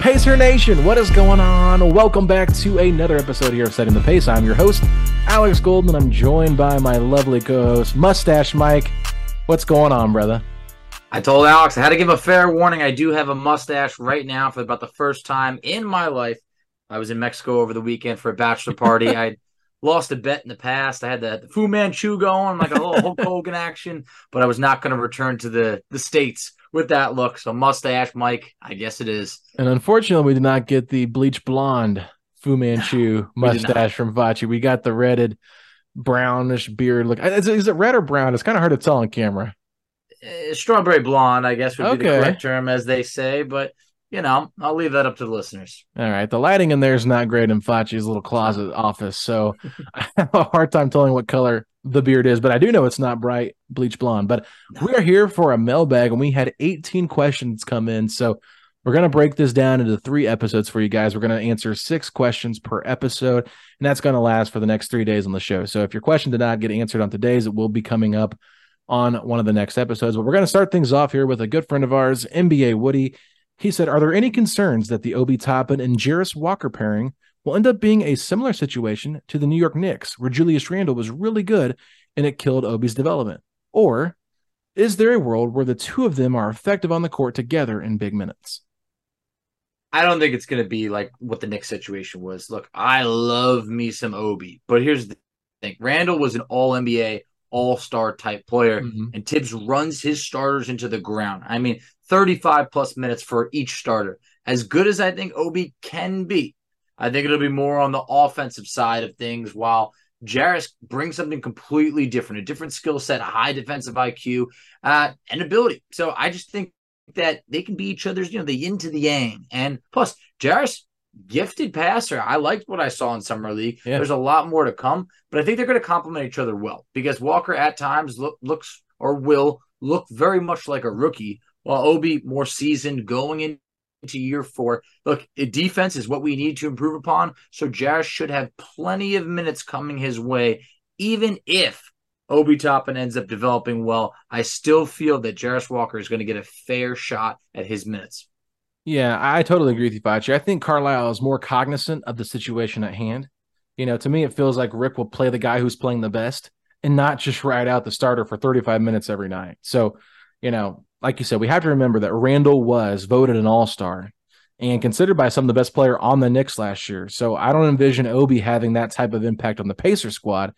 Pacer Nation, what is going on? Welcome back to another episode here of Setting the Pace. I'm your host, Alex Golden, and I'm joined by my lovely co-host, Mustache Mike. What's going on, brother? I told Alex I had to give a fair warning. I do have a mustache right now for about the first time in my life. I was in Mexico over the weekend for a bachelor party. I lost a bet in the past. I had the, the Fu Manchu going, like a little Hulk Hogan action, but I was not going to return to the the states with that look. So mustache, Mike. I guess it is. And unfortunately, we did not get the bleach blonde Fu Manchu mustache from Facci. We got the redded brownish beard look. Is it, is it red or brown? It's kind of hard to tell on camera. Eh, strawberry blonde, I guess would be the correct term, as they say. But you know, I'll leave that up to the listeners. All right, the lighting in there is not great in Facci's little closet office, so I have a hard time telling what color the beard is, but I do know it's not bright bleach blonde. But we are here for a mailbag, and we had 18 questions come in, so we're gonna break this down into three episodes for you guys. We're gonna answer six questions per episode, and that's gonna last for the next three days on the show. So if your question did not get answered on today's, it will be coming up on one of the next episodes. But we're gonna start things off here with a good friend of ours, NBA Woody. He said, Are there any concerns that the Obi Toppin and Jarace Walker pairing will end up being a similar situation to the New York Knicks, where Julius Randle was really good and it killed Obi's development? Or is there a world where the two of them are effective on the court together in big minutes? I don't think it's going to be like what the Knicks situation was. Look, I love me some Obi, but here's the thing: Randle was an All NBA, All Star type player, Mhm. and Thibs runs his starters into the ground. I mean, 35 plus minutes for each starter. As good as I think Obi can be, I think it'll be more on the offensive side of things. While Jarace brings something completely different, a different skill set, a high defensive IQ, uh, and ability. So I just think that they can be each other's, you know, the yin to the yang. And plus, Jarace, gifted passer. I liked what I saw in summer league. Yeah. There's a lot more to come, but I think they're going to complement each other well because Walker at times look, looks or will look very much like a rookie, while Obi more seasoned going in- into year four. Look, defense is what we need to improve upon. So Jarace should have plenty of minutes coming his way, even if Obi Toppin ends up developing well. I still feel that Jarace Walker is going to get a fair shot at his minutes. Yeah, I totally agree with you, Facci. I think Carlisle is more cognizant of the situation at hand. You know, to me, it feels like Rick will play the guy who's playing the best and not just ride out the starter for 35 minutes every night. So, you know, like you said, we have to remember that Randle was voted an all star and considered by some the best player on the Knicks last year. So I don't envision Obi having that type of impact on the Pacer squad.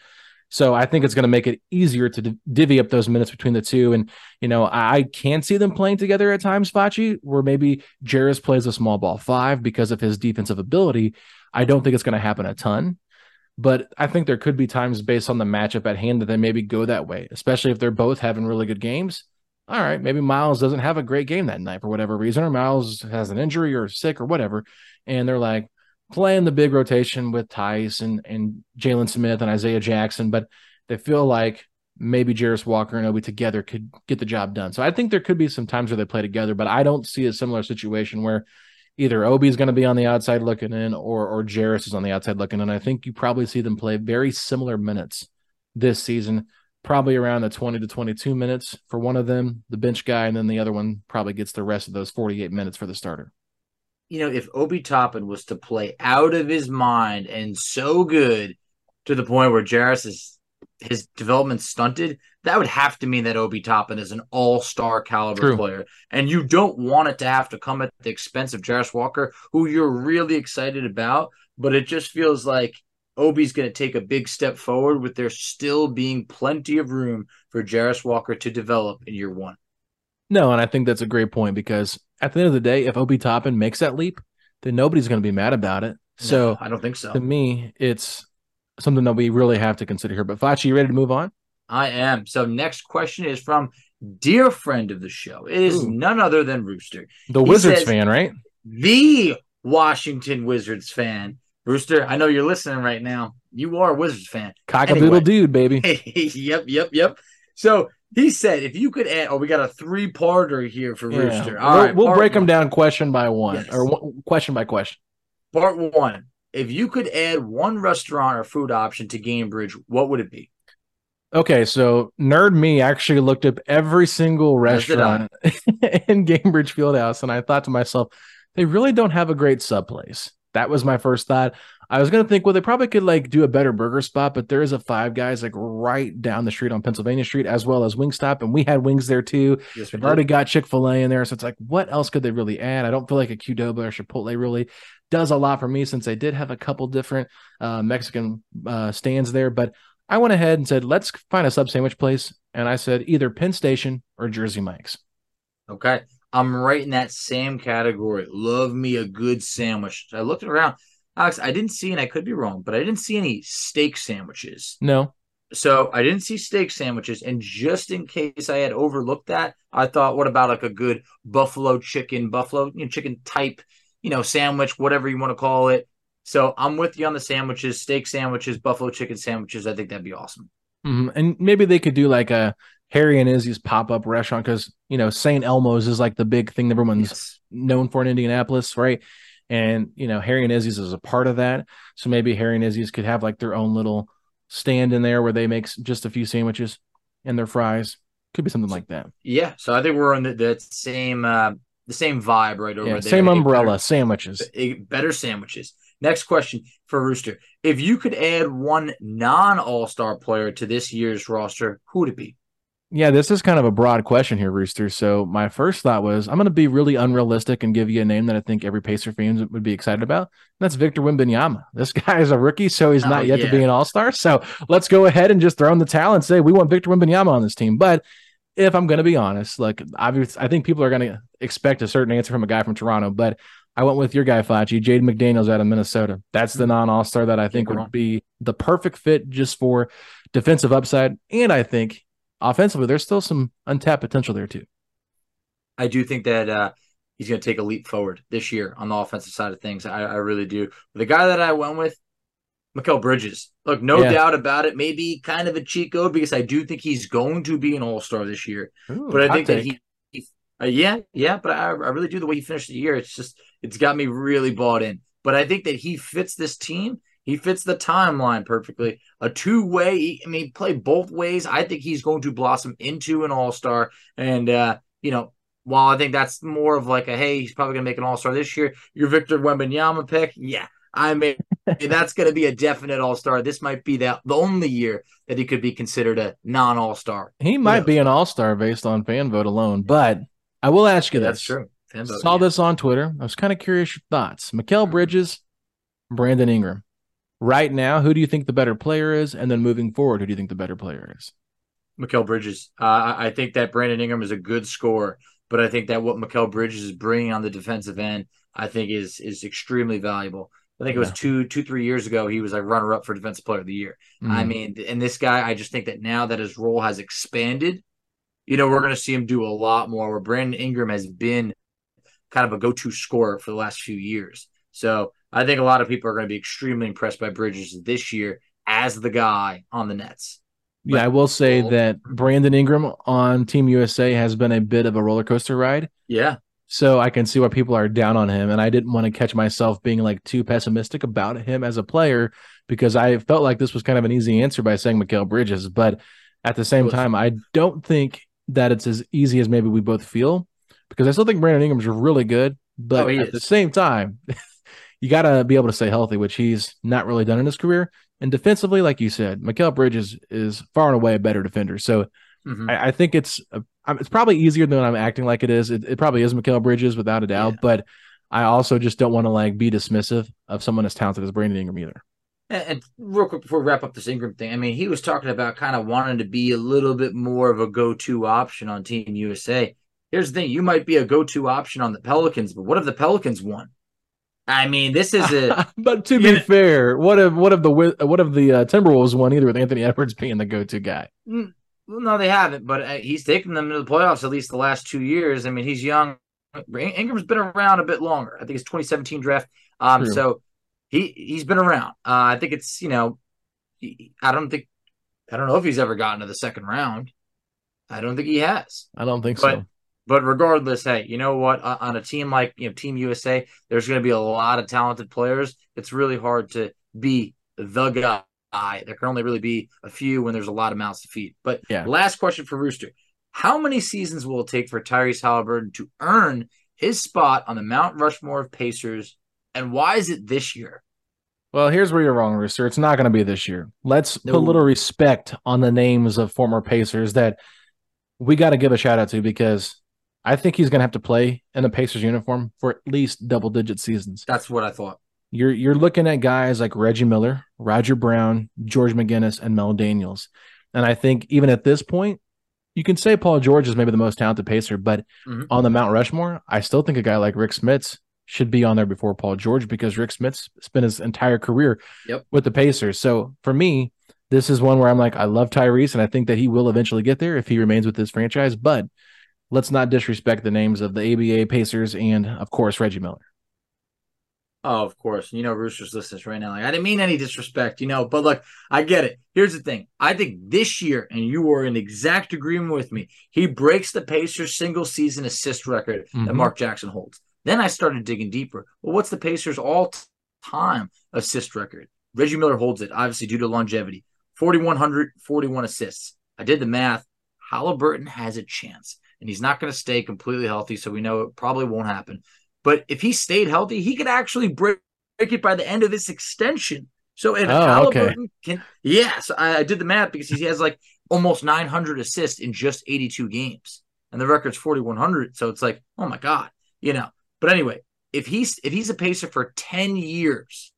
So I think it's going to make it easier to div- divvy up those minutes between the two. And, you know, I, can see them playing together at times, Facci, where maybe Jarace plays a small ball five because of his defensive ability. I don't think it's going to happen a ton. But I think there could be times based on the matchup at hand that they maybe go that way, especially if they're both having really good games. All right, maybe Myles doesn't have a great game that night for whatever reason, or Myles has an injury or sick or whatever. And they're like, playing the big rotation with Theis and, and Jalen Smith and Isaiah Jackson, but they feel like maybe Jarace Walker and Obi together could get the job done. So I think there could be some times where they play together, but I don't see a similar situation where either Obi is going to be on the outside looking in or or Jarace is on the outside looking in. I think you probably see them play very similar minutes this season, probably around the 20 to 22 minutes for one of them, the bench guy, and then the other one probably gets the rest of those 48 minutes for the starter you know, if Obi Toppin was to play out of his mind and so good to the point where Jarace is his development stunted, that would have to mean that Obi Toppin is an all-star caliber True. player. And you don't want it to have to come at the expense of Jarace Walker, who you're really excited about, but it just feels like Obi's going to take a big step forward with there still being plenty of room for Jarace Walker to develop in year one. No, and I think that's a great point because at the end of the day, if Obi Toppin makes that leap, then nobody's going to be mad about it. So no, I don't think so. To me, it's something that we really have to consider here. But Facci, you ready to move on? I am. So next question is from dear friend of the show. It is Ooh. none other than Rooster. The he Wizards says, fan, right? The Washington Wizards fan. Rooster, I know you're listening right now. You are a Wizards fan. Cockadoodle anyway. dude, baby. yep, yep, yep. So he said, if you could add, oh, we got a three parter here for yeah. Rooster. All we'll, right, we'll break one. them down question by one yes. or one, question by question. Part one. If you could add one restaurant or food option to Gainbridge, what would it be? Okay, so nerd me actually looked up every single restaurant in Gainbridge Fieldhouse, and I thought to myself, they really don't have a great sub place. That was my first thought. I was gonna think, well, they probably could like do a better burger spot, but there is a Five Guys like right down the street on Pennsylvania Street, as well as Wingstop, and we had wings there too. Yes, They've already got Chick Fil A in there, so it's like, what else could they really add? I don't feel like a Qdoba or Chipotle really does a lot for me since they did have a couple different uh, Mexican uh, stands there, but I went ahead and said, let's find a sub sandwich place, and I said either Penn Station or Jersey Mike's. Okay. I'm right in that same category. Love me a good sandwich. I looked around. Alex, I didn't see, and I could be wrong, but I didn't see any steak sandwiches. No. So I didn't see steak sandwiches. And just in case I had overlooked that, I thought, what about like a good buffalo chicken, buffalo you know, chicken type, you know, sandwich, whatever you want to call it. So I'm with you on the sandwiches, steak sandwiches, buffalo chicken sandwiches. I think that'd be awesome. Mm-hmm. And maybe they could do like a Harry and Izzy's pop up restaurant because you know St. Elmo's is like the big thing that everyone's yes. known for in Indianapolis, right? And you know, Harry and Izzy's is a part of that. So maybe Harry and Izzy's could have like their own little stand in there where they make just a few sandwiches and their fries. Could be something like that. Yeah. So I think we're on the, the same uh, the same vibe right over yeah, there. Same umbrella, better, sandwiches. Better sandwiches. Next question for Rooster. If you could add one non All Star player to this year's roster, who would it be? Yeah, this is kind of a broad question here, Rooster. So my first thought was I'm going to be really unrealistic and give you a name that I think every Pacer fan would be excited about. That's Victor Wembanyama. This guy is a rookie, so he's not oh, yet yeah. to be an All Star. So let's go ahead and just throw in the towel and say we want Victor Wembanyama on this team. But if I'm going to be honest, like obviously, I think people are going to expect a certain answer from a guy from Toronto, but I went with your guy Facci, Jaden McDaniels out of Minnesota. That's the non All Star that I think would be the perfect fit just for defensive upside, and I think offensively, there's still some untapped potential there too. I do think that uh, he's going to take a leap forward this year on the offensive side of things. I, I really do. The guy that I went with, Mikal Bridges. Look, no yeah. doubt about it. Maybe kind of a cheat code because I do think he's going to be an All Star this year. Ooh, but I think that he, he uh, yeah, yeah. But I, I really do the way he finished the year. It's just it's got me really bought in. But I think that he fits this team he fits the timeline perfectly. A two way, I mean, play both ways. I think he's going to blossom into an all star. And, uh, you know, while I think that's more of like a, hey, he's probably going to make an all star this year, your Victor Wembanyama pick, yeah, I mean, that's going to be a definite all star. This might be that the only year that he could be considered a non all star. He might be an all star based on fan vote alone, but I will ask you yeah, this. That's true. Fan Saw yeah. this on Twitter. I was kind of curious your thoughts. Mikal Bridges, Brandon Ingram. Right now, who do you think the better player is? And then moving forward, who do you think the better player is? Mikal Bridges. Uh, I think that Brandon Ingram is a good scorer, but I think that what Mikal Bridges is bringing on the defensive end, I think is is extremely valuable. I think it was Yeah. two, two, three years ago. He was a runner up for defensive player of the year. I Mhm. mean, and this guy, I just think that now that his role has expanded, you know, we're going to see him do a lot more. Where Brandon Ingram has been kind of a go-to scorer for the last few years. So I think a lot of people are going to be extremely impressed by Bridges this year as the guy on the Nets. yeah, I will say that mm-hmm. Brandon Ingram on Team USA has been a bit of a roller coaster ride. Yeah, So I can see why people are down on him. And I didn't want to catch myself being like too pessimistic about him as a player because I felt like this was kind of an easy answer by saying Mikal Bridges. But at the same time, I don't think that it's as easy as maybe we both feel because I still think Brandon Ingram's really good. But Oh, at the same time, you got to be able to stay healthy, which he's not really done in his career. And defensively, like you said, Mikal Bridges is far and away a better defender. So Mhm. I, I think it's uh, I'm- it's probably easier than I'm acting like it is. It, it probably is Mikal Bridges without a doubt, Yeah. but I also just don't want to like be dismissive of someone as talented as Brandon Ingram either. And, and real quick before we wrap up this Ingram thing, I mean, he was talking about kind of wanting to be a little bit more of a go-to option on Team USA. Here's the thing: you might be a go-to option on the Pelicans, but what if the Pelicans won? I mean, this is a but to be fair, what if what if the what if the uh, Timberwolves won either with Anthony Edwards being the go-to guy? well, no, they haven't, but uh, he's taken them to the playoffs at least the last two years. I mean, he's young. Ingram's been around a bit longer. I think it's 2017 draft. Um, True. so he he's been around. Uh, I think it's you know, I don't think I don't know if he's ever gotten to the second round. I don't think he has. I don't think But so. But regardless, hey, you know what? Uh, on a team like you know Team USA, there's going to be a lot of talented players. It's really hard to be the guy. There can only really be a few when there's a lot of mouths to feed. But Yeah. last question for Rooster: How many seasons will it take for Tyrese Haliburton to earn his spot on the Mount Rushmore of Pacers, and why is it this year? Well, here's where you're wrong, Rooster. It's not going to be this year. Let's No. put a little respect on the names of former Pacers that we got to give a shout out to because I think he's going to have to play in a Pacers uniform for at least double digit seasons. That's what I thought. You're you're looking at guys like Reggie Miller, Roger Brown, George McGinnis, and Mel Daniels. And I think even at this point, you can say Paul George is maybe the most talented Pacer, but Mhm. on the Mount Rushmore, I still think a guy like Rick Smits should be on there before Paul George because Rick Smits spent his entire career Yep. with the Pacers. So for me, this is one where I'm like, I love Tyrese, and I think that he will eventually get there if he remains with this franchise. But let's not disrespect the names of the ABA Pacers and, of course, Reggie Miller. Oh, of course. You know, Roosters listeners right now. Like, I didn't mean any disrespect, you know, but look, I get it. Here's the thing. I think this year, and you were in exact agreement with me, he breaks the Pacers single season assist record that Mhm. Mark Jackson holds. Then I started digging deeper. Well, what's the Pacers all time assist record? Reggie Miller holds it, obviously due to longevity. 4,141 assists. I did the math. Haliburton has a chance, and he's not going to stay completely healthy, so we know it probably won't happen. But if he stayed healthy, he could actually break, break it by the end of this extension. So if Oh, okay. Haliburton can, yes, I, I did the math because he has like almost 900 assists in just 82 games, and the record's 4,100. So it's like, oh my god, you know. But anyway, if he's if he's a pacer for 10 years,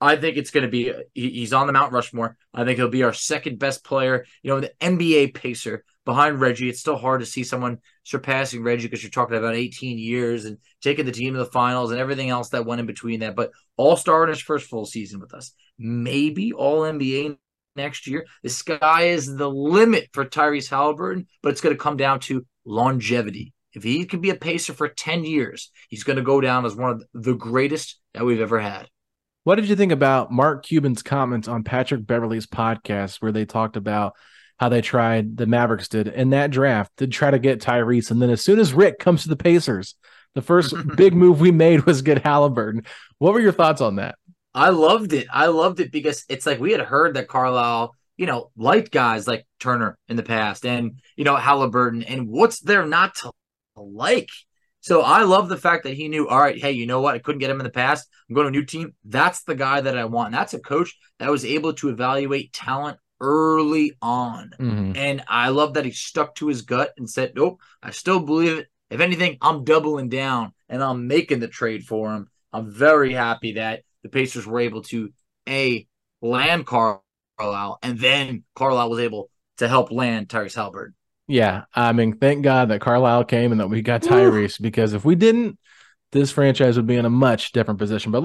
I think it's going to be he- he's on the Mount Rushmore. I think he'll be our second best player, you know, the NBA pacer behind Reggie. It's still hard to see someone surpassing Reggie because you're talking about 18 years and taking the team to the finals and everything else that went in between that. But all star in his first full season with us, maybe all NBA next year. The sky is the limit for Tyrese Haliburton, but it's going to come down to longevity. If he can be a pacer for 10 years, he's going to go down as one of the greatest that we've ever had. What did you think about Mark Cuban's comments on Patrick Beverley's podcast where they talked about how they tried the Mavericks did in that draft to try to get Tyrese, and then as soon as Rick comes to the Pacers, the first big move we made was get Haliburton. What were your thoughts on that? I loved it. I loved it because it's like we had heard that Carlisle, you know, liked guys like Turner in the past and, you know, Haliburton. And what's there not to like? So I love the fact that he knew, all right, hey, you know what? I couldn't get him in the past. I'm going to a new team. That's the guy that I want. And that's a coach that was able to evaluate talent early on. Mhm. And I love that he stuck to his gut and said, Nope, I still believe it. If anything, I'm doubling down and I'm making the trade for him. I'm very happy that the Pacers were able to A land Carlisle, and then Carlisle was able to help land Tyrese Haliburton. Yeah, I mean, thank God that Carlisle came and that we got Tyrese because if we didn't, this franchise would be in a much different position. But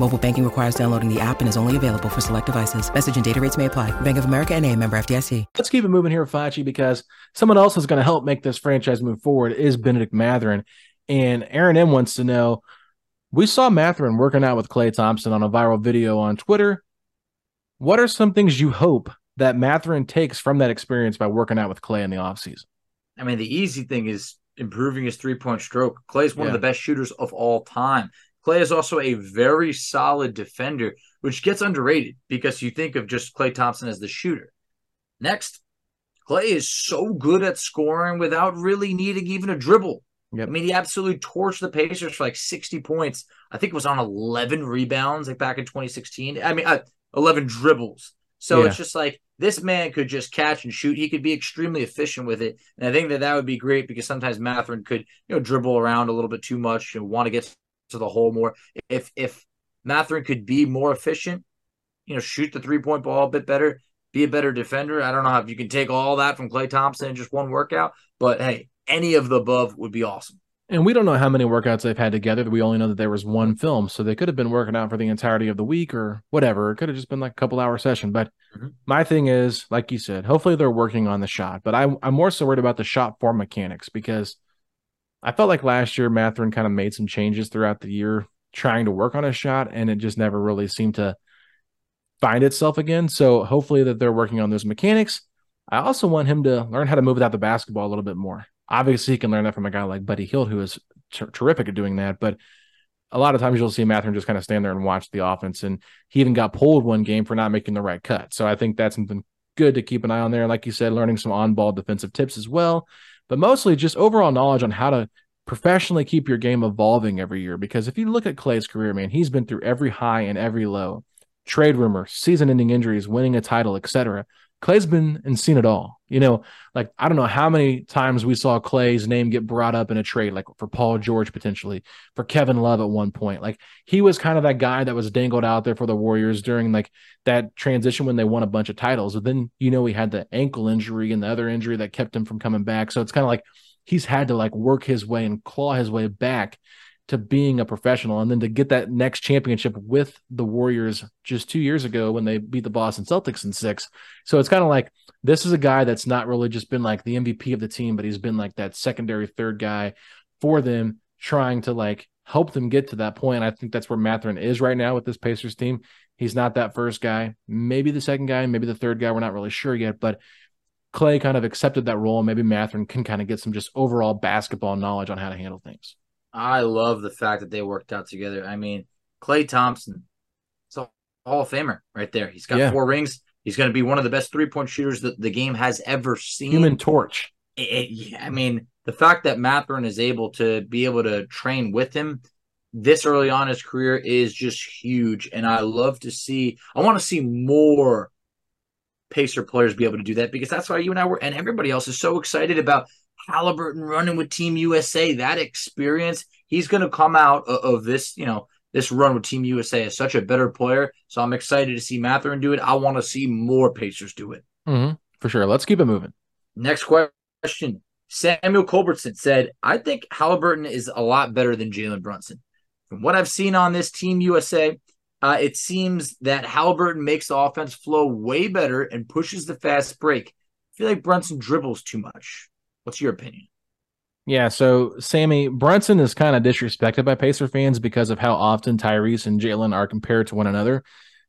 Mobile banking requires downloading the app and is only available for select devices. Message and data rates may apply. Bank of America and a member FDIC. let's keep it moving here, Facci, because someone else is going to help make this franchise move forward is Bennedict Mathurin. And Aaron M wants to know, we saw Mathurin working out with Klay Thompson on a viral video on Twitter. What are some things you hope that Mathurin takes from that experience by working out with Klay in the offseason? I mean, the easy thing is improving his three point stroke. Klay is one Yeah. of the best shooters of all time. Klay is also a very solid defender, which gets underrated because you think of just Klay Thompson as the shooter. Next, Klay is so good at scoring without really needing even a dribble. Yep. I mean, he absolutely torched the Pacers for like 60 points. I think it was on 11 rebounds, like back in 2016. I mean, uh, 11 dribbles. So Yeah. it's just like this man could just catch and shoot. He could be extremely efficient with it, and I think that that would be great because sometimes Mathurin could you know dribble around a little bit too much and want to get to the hole more. If if Mathurin could be more efficient, you know, shoot the three point ball a bit better, be a better defender. I don't know if you can take all that from Klay Thompson in just one workout, but hey, any of the above would be awesome. And we don't know how many workouts they've had together. We only know that there was one film. So they could have been working out for the entirety of the week or whatever. It could have just been like a couple hour session. But Mhm. my thing is, like you said, hopefully they're working on the shot. But I, I'm more so worried about the shot form mechanics because I felt like last year Mathurin kind of made some changes throughout the year trying to work on a shot and it just never really seemed to find itself again. So hopefully that they're working on those mechanics. I also want him to learn how to move without the basketball a little bit more. Obviously, he can learn that from a guy like Buddy Hield, who is ter- terrific at doing that. But a lot of times you'll see Mathurin just kind of stand there and watch the offense. And he even got pulled one game for not making the right cut. So I think that's something good to keep an eye on there. Like you said, learning some on ball defensive tips as well, but mostly just overall knowledge on how to professionally keep your game evolving every year. Because if you look at Klay's career, man, he's been through every high and every low trade rumor, season ending injuries, winning a title, etc. Klay's been and seen it all. You know, like I don't know how many times we saw Klay's name get brought up in a trade, like for Paul George potentially, for Kevin Love at one point. Like he was kind of that guy that was dangled out there for the Warriors during like that transition when they won a bunch of titles. But then you know he had the ankle injury and the other injury that kept him from coming back. So it's kind of like he's had to like work his way and claw his way back to being a professional and then to get that next championship with the Warriors just two years ago when they beat the Boston Celtics in six. So it's kind of like this is a guy that's not really just been like the MVP of the team, but he's been like that secondary third guy for them, trying to like help them get to that point. I think that's where Mathurin is right now with this Pacers team. He's not that first guy, maybe the second guy, maybe the third guy. We're not really sure yet, but Klay kind of accepted that role. Maybe Mathurin can kind of get some just overall basketball knowledge on how to handle things. I love the fact that they worked out together. I mean, Klay Thompson, it's a Hall of Famer right there. He's got yeah. four rings. He's going to be one of the best three point shooters that the game has ever seen. Human torch. It, it, I mean, the fact that Mathurin is able to be able to train with him this early on his career is just huge. And I love to see, I want to see more Pacer players be able to do that because that's why you and I were, and everybody else is so excited about Haliburton running with Team USA. That experience, he's going to come out of, of, this, you know, this run with Team USA as such a better player. So I'm excited to see Mathurin do it. I want to see more Pacers do it. Mm-hmm, for sure. Let's keep it moving. Next question. Samuel Culbertson said, I think Haliburton is a lot better than Jalen Brunson. From what I've seen on this Team USA, uh, it seems that Haliburton makes the offense flow way better and pushes the fast break. I feel like Brunson dribbles too much. What's your opinion? Yeah, so Sammy Brunson is kind of disrespected by Pacer fans because of how often Tyrese and Jalen are compared to one another.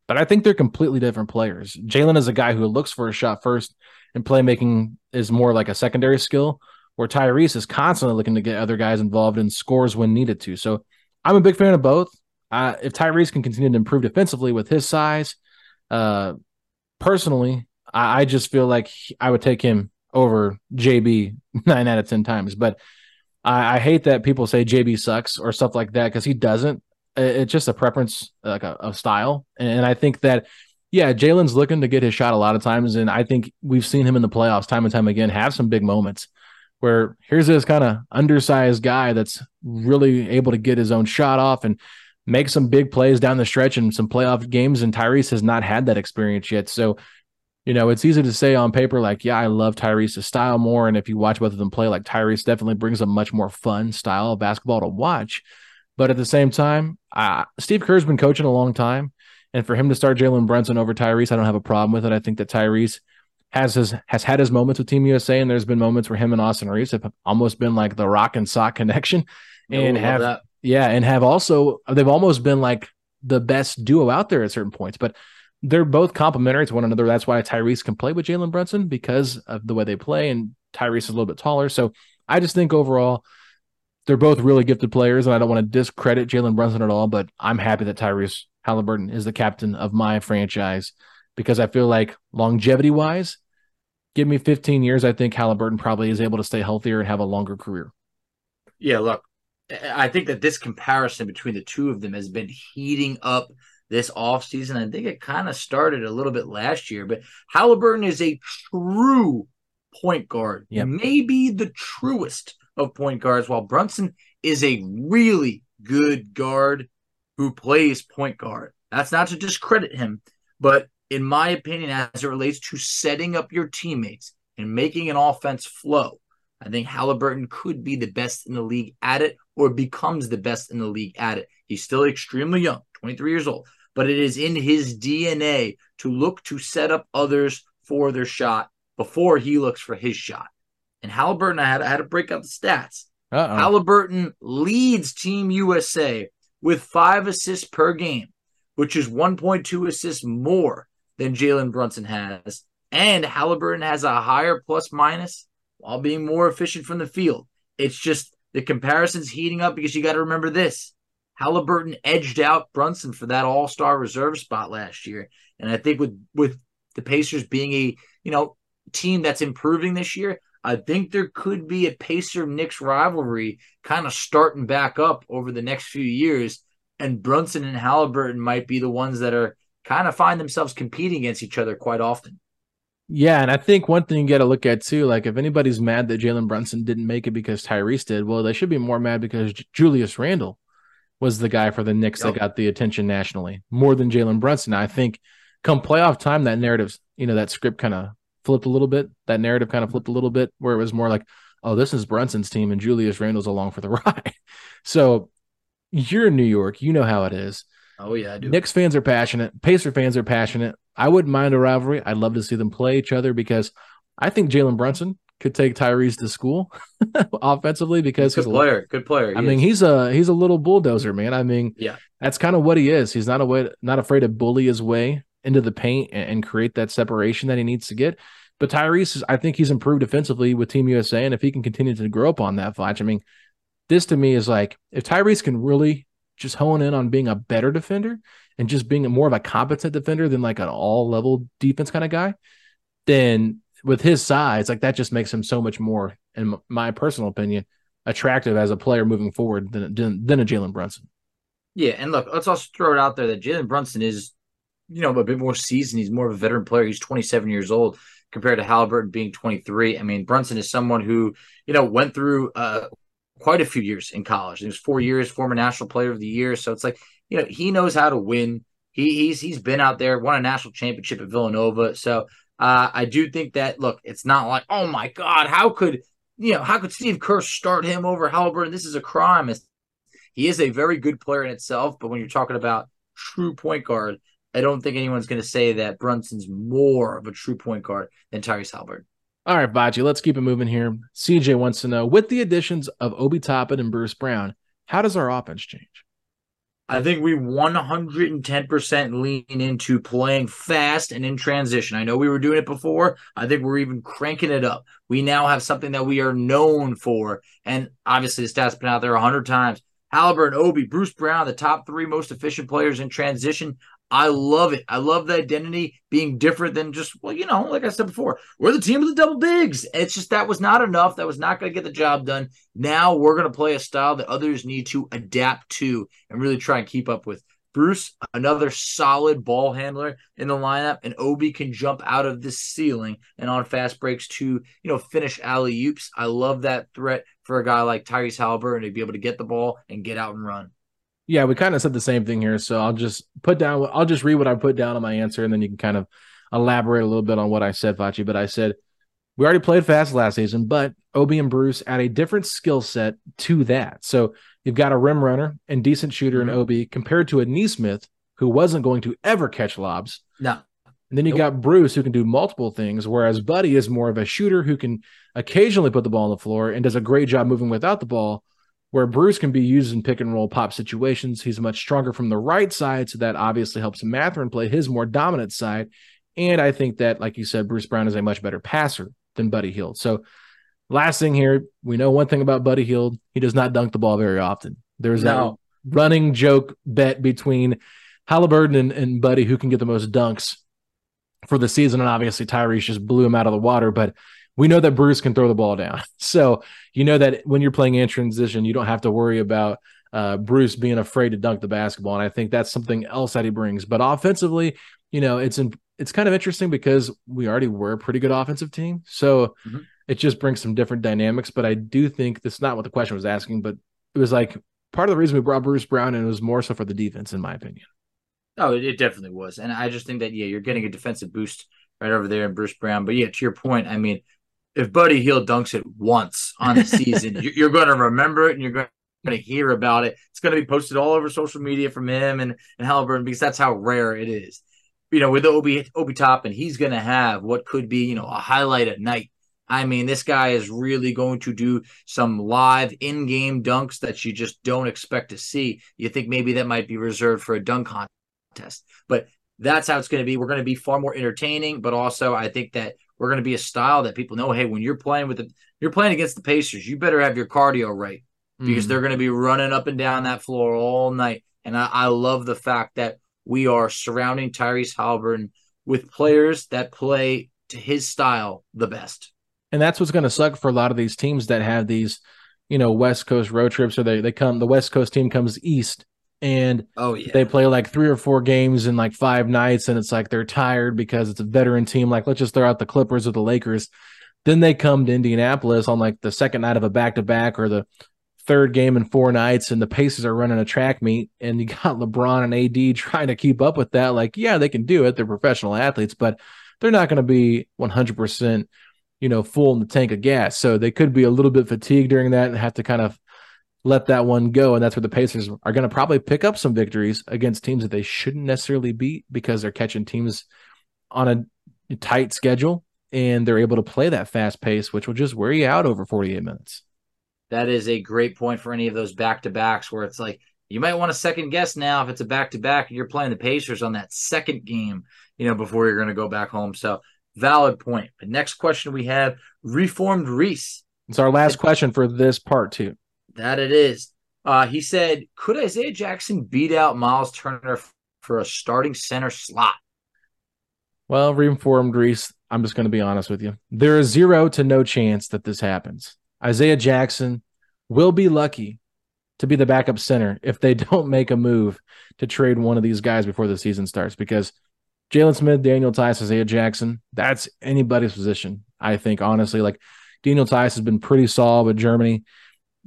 But I think they're completely different players. Jalen is a guy who looks for a shot first, and playmaking is more like a secondary skill, where Tyrese is constantly looking to get other guys involved and scores when needed to. So I'm a big fan of both. Uh, if Tyrese can continue to improve defensively with his size, uh, personally, I, I just feel like I would take him over JB nine out of 10 times. But I, I hate that people say JB sucks or stuff like that because he doesn't. It's just a preference, like a, a style. And I think that, yeah, Jalen's looking to get his shot a lot of times. And I think we've seen him in the playoffs time and time again have some big moments where here's this kind of undersized guy that's really able to get his own shot off and make some big plays down the stretch in some playoff games. And Tyrese has not had that experience yet. So, you know, it's easy to say on paper, like, yeah, I love Tyrese's style more. And if you watch both of them play, like Tyrese definitely brings a much more fun style of basketball to watch. But at the same time, uh, Steve Kerr's been coaching a long time. And for him to start Jalen Brunson over Tyrese, I don't have a problem with it. I think that Tyrese has his has had his moments with Team USA, and there's been moments where him and Austin Reaves have almost been like the rock and sock connection, and have yeah, and have also they've almost been like the best duo out there at certain points. But they're both complementary to one another. That's why Tyrese can play with Jalen Brunson because of the way they play, and Tyrese is a little bit taller. So I just think overall they're both really gifted players, and I don't want to discredit Jalen Brunson at all. But I'm happy that Tyrese Haliburton is the captain of my franchise because I feel like longevity wise, give me 15 years, I think Haliburton probably is able to stay healthier and have a longer career. Yeah, look, I think that this comparison between the two of them has been heating up this offseason. I think it kind of started a little bit last year, but Haliburton is a true point guard, yep. maybe the truest of point guards, while Brunson is a really good guard who plays point guard. That's not to discredit him, but in my opinion, as it relates to setting up your teammates and making an offense flow. I think Haliburton could be the best in the league at it or becomes the best in the league at it. He's still extremely young, 23 years old, but it is in his DNA to look to set up others for their shot before he looks for his shot. And Haliburton, I had, I had to break out the stats. Uh-oh. Haliburton leads Team USA with five assists per game, which is 1.2 assists more than Jalen Brunson has. And Haliburton has a higher plus minus while being more efficient from the field. It's just the comparison's heating up because you got to remember this. Haliburton edged out Brunson for that all-star reserve spot last year. And I think with with the Pacers being a, you know, team that's improving this year, I think there could be a Pacer Knicks rivalry kind of starting back up over the next few years. And Brunson and Haliburton might be the ones that are kind of find themselves competing against each other quite often. Yeah, and I think one thing you got to look at too, like if anybody's mad that Jalen Brunson didn't make it because Tyrese did, well, they should be more mad because Julius Randle was the guy for the Knicks yep. that got the attention nationally more than Jalen Brunson. I think come playoff time, that narrative, you know, that script kind of flipped a little bit. That narrative kind of flipped a little bit where it was more like, oh, this is Brunson's team and Julius Randle's along for the ride. so you're in New York, you know how it is. Oh yeah, I do. Knicks fans are passionate. Pacer fans are passionate. I wouldn't mind a rivalry. I'd love to see them play each other because I think Jalen Brunson could take Tyrese to school offensively because good he's player, a, good player. I mean, he's a he's a little bulldozer, man. I mean, yeah, that's kind of what he is. He's not a way, not afraid to bully his way into the paint and, and create that separation that he needs to get. But Tyrese, I think he's improved defensively with Team USA, and if he can continue to grow up on that, Fletch, I mean, this to me is like if Tyrese can really just hone in on being a better defender and just being more of a competent defender than like an all level defense kind of guy, then with his size, like that just makes him so much more, in my personal opinion, attractive as a player moving forward than than, than a Jalen Brunson. Yeah, and look, let's also throw it out there that Jalen Brunson is, you know, a bit more seasoned. He's more of a veteran player. He's 27 years old compared to Haliburton being 23. I mean, Brunson is someone who, you know, went through uh, quite a few years in college. He was four years, former national player of the year. So it's like, you know, he knows how to win. He, he's he's been out there, won a national championship at Villanova. So uh, I do think that look, it's not like, oh my God, how could you know, how could Steve Kerr start him over Haliburton? This is a crime. It's, he is a very good player in itself, but when you're talking about true point guard, I don't think anyone's going to say that Brunson's more of a true point guard than Tyrese Haliburton. All right, Facci, let's keep it moving here. CJ wants to know with the additions of Obi Toppin and Bruce Brown, how does our offense change? I think we 110% lean into playing fast and in transition. I know we were doing it before. I think we're even cranking it up. We now have something that we are known for. And obviously, the stats been out there 100 times. Haliburton, Obi, Bruce Brown, the top three most efficient players in transition. I love it. I love the identity being different than just, well, you know, like I said before, we're the team of the double bigs. It's just that was not enough. That was not going to get the job done. Now we're going to play a style that others need to adapt to and really try and keep up with. Bruce, another solid ball handler in the lineup, and Obi can jump out of the ceiling and on fast breaks to, you know, finish alley oops. I love that threat for a guy like Tyrese Haliburton to be able to get the ball and get out and run. Yeah, we kind of said the same thing here. So I'll just put down, I'll just read what I put down on my answer, and then you can kind of elaborate a little bit on what I said, Facci. But I said, we already played fast last season, but Obi and Bruce add a different skill set to that. So you've got a rim runner and decent shooter mm-hmm. in Obi compared to a Nesmith who wasn't going to ever catch lobs. No. And then you nope. got Bruce who can do multiple things, whereas Buddy is more of a shooter who can occasionally put the ball on the floor and does a great job moving without the ball where Bruce can be used in pick and roll pop situations. He's much stronger from the right side, so that obviously helps Mathurin play his more dominant side. And I think that, like you said, Bruce Brown is a much better passer than Buddy Hield. So, last thing here, we know one thing about Buddy Hield: he does not dunk the ball very often. There's no. a running joke bet between Haliburton and, and Buddy who can get the most dunks for the season, and obviously Tyrese just blew him out of the water. But we know that Bruce can throw the ball down. So you know that when you're playing in transition, you don't have to worry about uh, Bruce being afraid to dunk the basketball. And I think that's something else that he brings. But offensively, you know, it's in, it's kind of interesting because we already were a pretty good offensive team. So mm-hmm. it just brings some different dynamics. But I do think that's not what the question was asking, but it was like part of the reason we brought Bruce Brown and it was more so for the defense, in my opinion. Oh, it definitely was. And I just think that, yeah, you're getting a defensive boost right over there in Bruce Brown. But yeah, to your point, I mean, if Buddy Hield dunks it once on the season, you're going to remember it and you're going to hear about it. It's going to be posted all over social media from him and, and Haliburton because that's how rare it is. You know, with Obi Obi Toppin, he's going to have what could be, you know, a highlight at night. I mean, this guy is really going to do some live in-game dunks that you just don't expect to see. You think maybe that might be reserved for a dunk contest, but that's how it's going to be. We're going to be far more entertaining, but also I think that we're going to be a style that people know. Hey, when you're playing with the, you're playing against the Pacers, you better have your cardio right because mm. they're going to be running up and down that floor all night. And I, I love the fact that we are surrounding Tyrese Haliburton with players that play to his style the best. And that's what's going to suck for a lot of these teams that have these, you know, West Coast road trips, or they they come. The West Coast team comes east and oh yeah. they play like three or four games in like five nights and it's like they're tired because it's a veteran team. Like let's just throw out the clippers or the lakers. Then they come to indianapolis on like the second night of a back-to-back or the third game in four nights and the pacers are running a track meet and you got lebron and ad trying to keep up with that. Like yeah they can do it. They're professional athletes but they're not going to be 100% you know full in the tank of gas. So they could be a little bit fatigued during that and have to kind of let that one go. And that's where the Pacers are going to probably pick up some victories against teams that they shouldn't necessarily beat because they're catching teams on a tight schedule. and they're able to play that fast pace, which will just wear you out over 48 minutes. That is a great point for any of those back to backs where it's like you might want to second guess now if it's a back to back and you're playing the Pacers on that second game, you know, before you're going to go back home. So valid point. But next question we have reformed Reese. It's our last question for this part two. That it is. Uh, he said, could Isaiah Jackson beat out Myles Turner for a starting center slot? Well, reformed Reese, I'm just going to be honest with you. There is zero to no chance that this happens. Isaiah Jackson will be lucky to be the backup center if they don't make a move to trade one of these guys before the season starts because Jalen Smith, Daniel Theis, Isaiah Jackson, that's anybody's position. I think, honestly, like Daniel Theis has been pretty solid with Germany.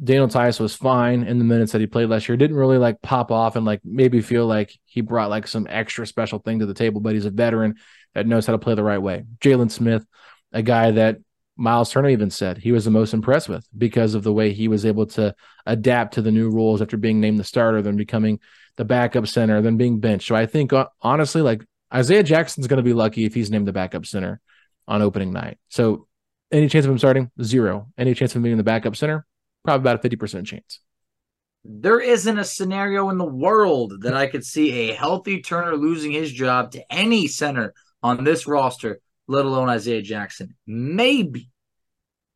Daniel Theis was fine in the minutes that he played last year. Didn't really like pop off and like maybe feel like he brought like some extra special thing to the table, but he's a veteran that knows how to play the right way. Jalen Smith, a guy that Myles Turner even said he was the most impressed with because of the way he was able to adapt to the new rules after being named the starter, then becoming the backup center, then being benched. So I think uh, honestly, like Isaiah Jackson's going to be lucky if he's named the backup center on opening night. So any chance of him starting? Zero. Any chance of him being the backup center? Probably about a 50% chance. There isn't a scenario in the world that I could see a healthy Turner losing his job to any center on this roster, let alone Isaiah Jackson. Maybe,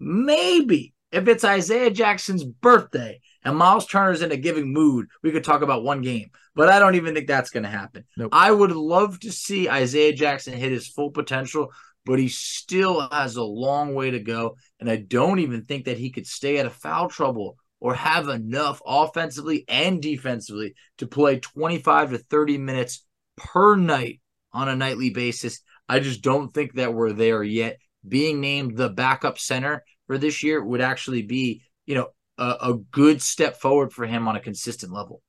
maybe if it's Isaiah Jackson's birthday and Myles Turner's in a giving mood, we could talk about one game. But I don't even think that's going to happen. Nope. I would love to see Isaiah Jackson hit his full potential but he still has a long way to go. And I don't even think that he could stay out of foul trouble or have enough offensively and defensively to play 25 to 30 minutes per night on a nightly basis. I just don't think that we're there yet. Being named the backup center for this year would actually be, you know, a, a good step forward for him on a consistent level.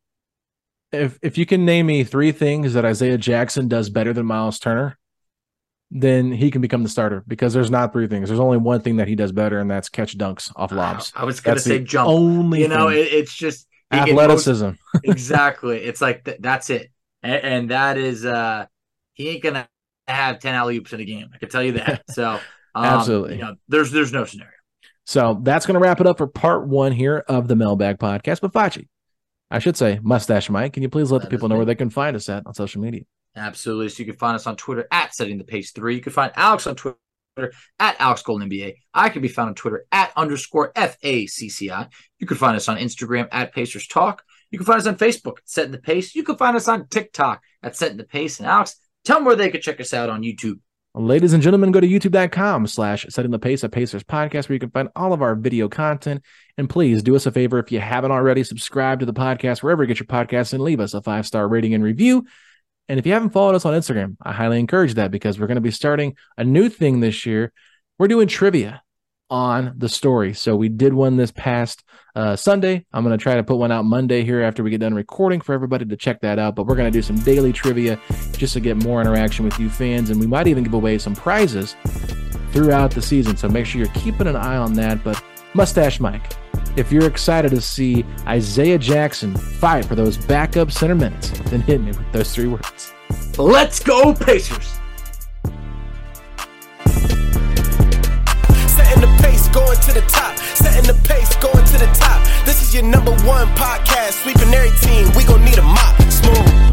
If if you can name me three things that Isaiah Jackson does better than Myles Turner, then he can become the starter because there's not three things. There's only one thing that he does better, and that's catch dunks off lobs. I was going to say jump. Only, you know, it, it's just athleticism. exactly. It's like th- that's it, and, and, that is uh he ain't gonna have ten alley oops in a game. I can tell you that. So um, absolutely, you know, there's there's no scenario. So that's going to wrap it up for part one here of the Mailbag Podcast. But Facci, I should say, Mustache Mike, can you please let that the people know where they can find us at on social media? Absolutely. So you can find us on Twitter at setting the pace three. You can find Alex on Twitter at Alex Golden NBA. I can be found on Twitter at underscore FACCI. You can find us on Instagram at Pacers Talk. You can find us on Facebook Setting the Pace. You can find us on TikTok at Setting the Pace. And Alex, tell them where they could check us out on YouTube. Ladies and gentlemen, go to youtube.com slash setting the pace at Pacers podcast where you can find all of our video content. And please do us a favor if you haven't already, subscribe to the podcast wherever you get your podcasts and leave us a five star rating and review. And if you haven't followed us on Instagram, I highly encourage that because we're going to be starting a new thing this year. We're doing trivia on the story. So we did one this past uh, Sunday. I'm going to try to put one out Monday here after we get done recording for everybody to check that out. But we're going to do some daily trivia just to get more interaction with you fans. And we might even give away some prizes throughout the season. So make sure you're keeping an eye on that. But Mustache Mike, if you're excited to see Isaiah Jackson fight for those backup center minutes, then hit me with those three words. Let's go, Pacers! Setting the pace, going to the top. Setting the pace, going to the top. This is your number one podcast. Sweeping every team. We gon' need a mop. Smooth.